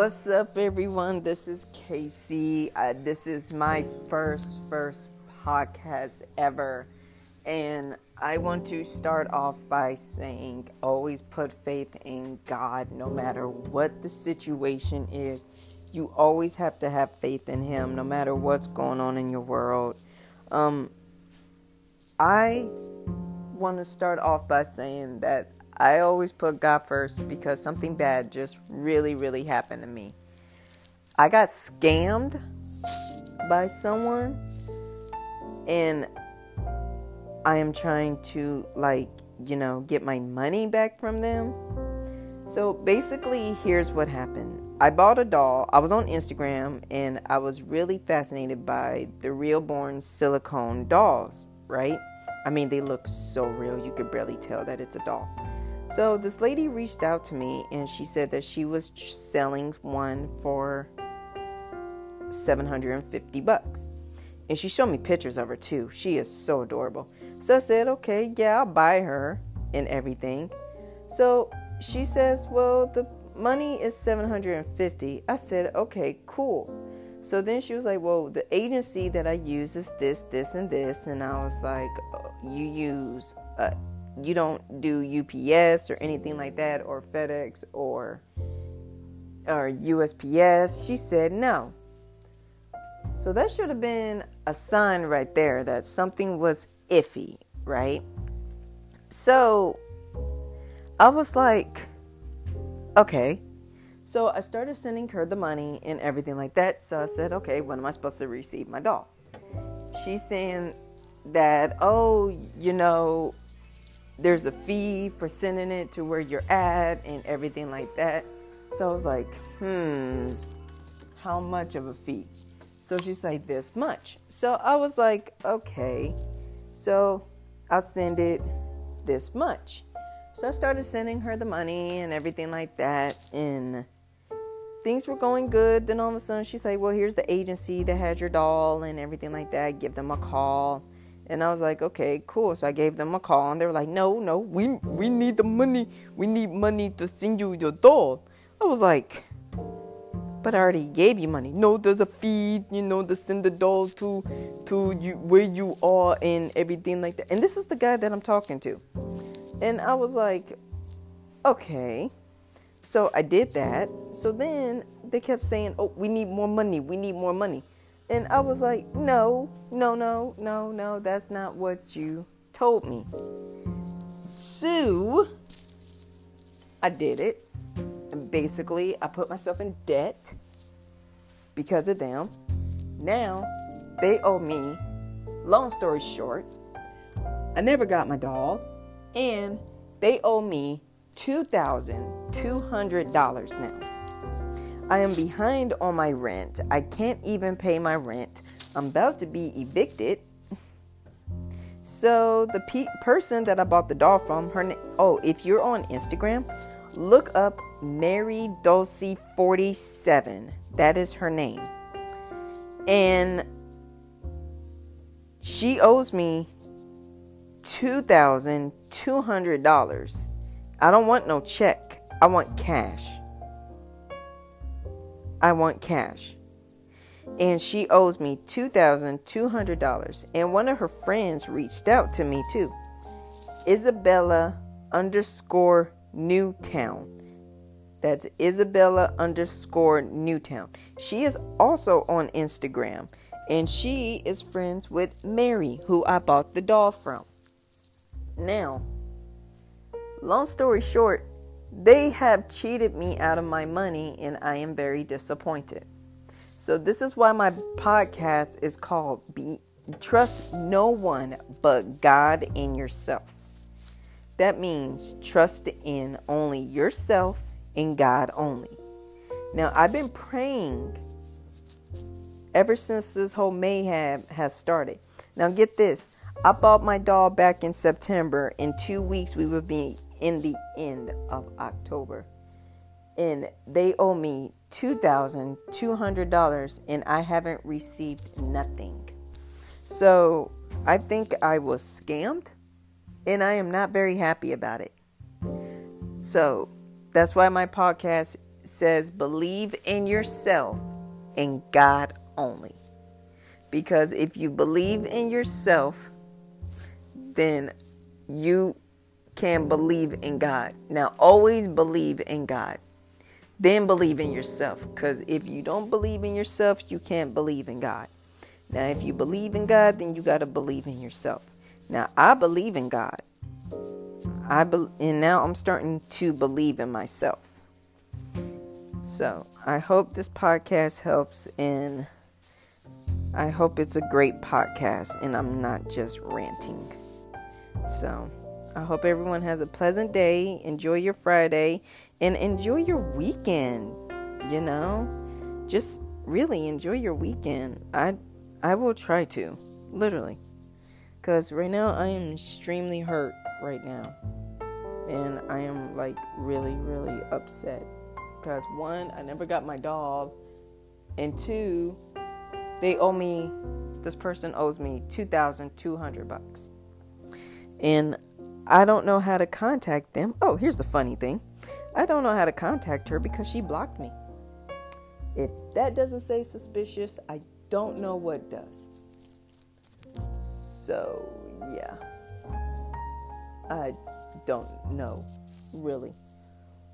What's up, everyone? This is Casey. Uh, this is my first, first podcast ever. And I want to start off by saying always put faith in God no matter what the situation is. You always have to have faith in Him no matter what's going on in your world. Um, I want to start off by saying that I always put God first because something bad just really, really happened to me. I got scammed by someone and I am trying to, like, you know, get my money back from them. So basically, here's what happened. I bought a doll. I was on Instagram and I was really fascinated by the reborn silicone dolls, right? I mean, they look so real, you could barely tell that it's a doll. So this lady reached out to me and she said that she was selling one for 750 bucks. And she showed me pictures of her too. She is so adorable. So I said, okay, yeah, I'll buy her and everything. So she says, well, the money is 750. I said, okay, cool. So then she was like, well, the agency that I use is this, this, and this. And I was like, oh, you use a you don't do UPS or anything like that or FedEx or or USPS. She said no. So that should have been a sign right there that something was iffy, right? So I was like, okay. So I started sending her the money and everything like that. So I said, okay, when am I supposed to receive my doll? She's saying that, oh, you know, there's a fee for sending it to where you're at and everything like that. So I was like, hmm, how much of a fee? So she's like, this much. So I was like, okay. So I'll send it this much. So I started sending her the money and everything like that. And things were going good. Then all of a sudden she's like, well, here's the agency that had your doll and everything like that. Give them a call. And I was like, okay, cool. So I gave them a call, and they were like, no, no, we we need the money. We need money to send you your doll. I was like, but I already gave you money. No, there's a fee, you know, to send the doll to to you where you are and everything like that. And this is the guy that I'm talking to. And I was like, okay. So I did that. So then they kept saying, oh, we need more money. We need more money. And I was like, no, no, no, no, no, that's not what you told me. So I did it. And basically, I put myself in debt because of them. Now they owe me, long story short, I never got my doll, and they owe me $2,200 now. I am behind on my rent. I can't even pay my rent. I'm about to be evicted. So the pe- person that I bought the doll from, her name. Oh, if you're on Instagram, look up Mary Dulcie 47. That is her name. And she owes me $2,200. I don't want no check. I want cash. I want cash. And she owes me $2,200. And one of her friends reached out to me too. Isabella underscore Newtown. That's Isabella underscore Newtown. She is also on Instagram. And she is friends with Mary, who I bought the doll from. Now, long story short, they have cheated me out of my money, and I am very disappointed. So, this is why my podcast is called Be Trust No One But God and Yourself. That means trust in only yourself and God only. Now, I've been praying ever since this whole mayhem has started. Now, get this I bought my doll back in September. In two weeks, we will be in the end of October. And they owe me $2,200 and I haven't received nothing. So I think I was scammed and I am not very happy about it. So that's why my podcast says believe in yourself and God only. Because if you believe in yourself, then you can believe in God. Now, always believe in God. Then believe in yourself. Because if you don't believe in yourself, you can't believe in God. Now, if you believe in God, then you got to believe in yourself. Now, I believe in God. I be- and now I'm starting to believe in myself. So, I hope this podcast helps and I hope it's a great podcast and I'm not just ranting. So, I hope everyone has a pleasant day. Enjoy your Friday and enjoy your weekend. You know, just really enjoy your weekend. I I will try to, literally. Cuz right now I am extremely hurt right now. And I am like really really upset cuz one, I never got my dog and two, they owe me this person owes me 2200 bucks. And I don't know how to contact them. Oh, here's the funny thing. I don't know how to contact her because she blocked me. If that doesn't say suspicious, I don't know what does. So, yeah. I don't know, really.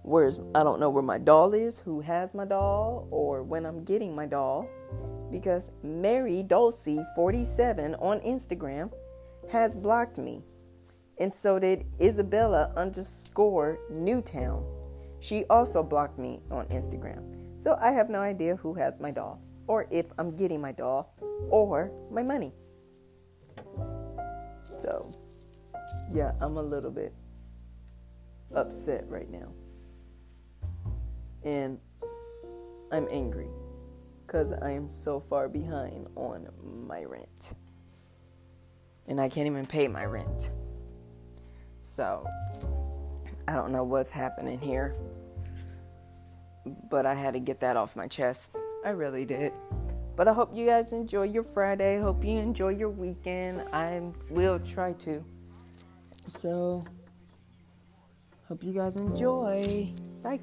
Where's I don't know where my doll is, who has my doll, or when I'm getting my doll. Because Mary Dulcie 47 on Instagram has blocked me. And so did Isabella underscore Newtown. She also blocked me on Instagram. So I have no idea who has my doll, or if I'm getting my doll, or my money. So, yeah, I'm a little bit upset right now. And I'm angry because I am so far behind on my rent. And I can't even pay my rent. So, I don't know what's happening here. But I had to get that off my chest. I really did. But I hope you guys enjoy your Friday. Hope you enjoy your weekend. I will try to. So, hope you guys enjoy. Bye.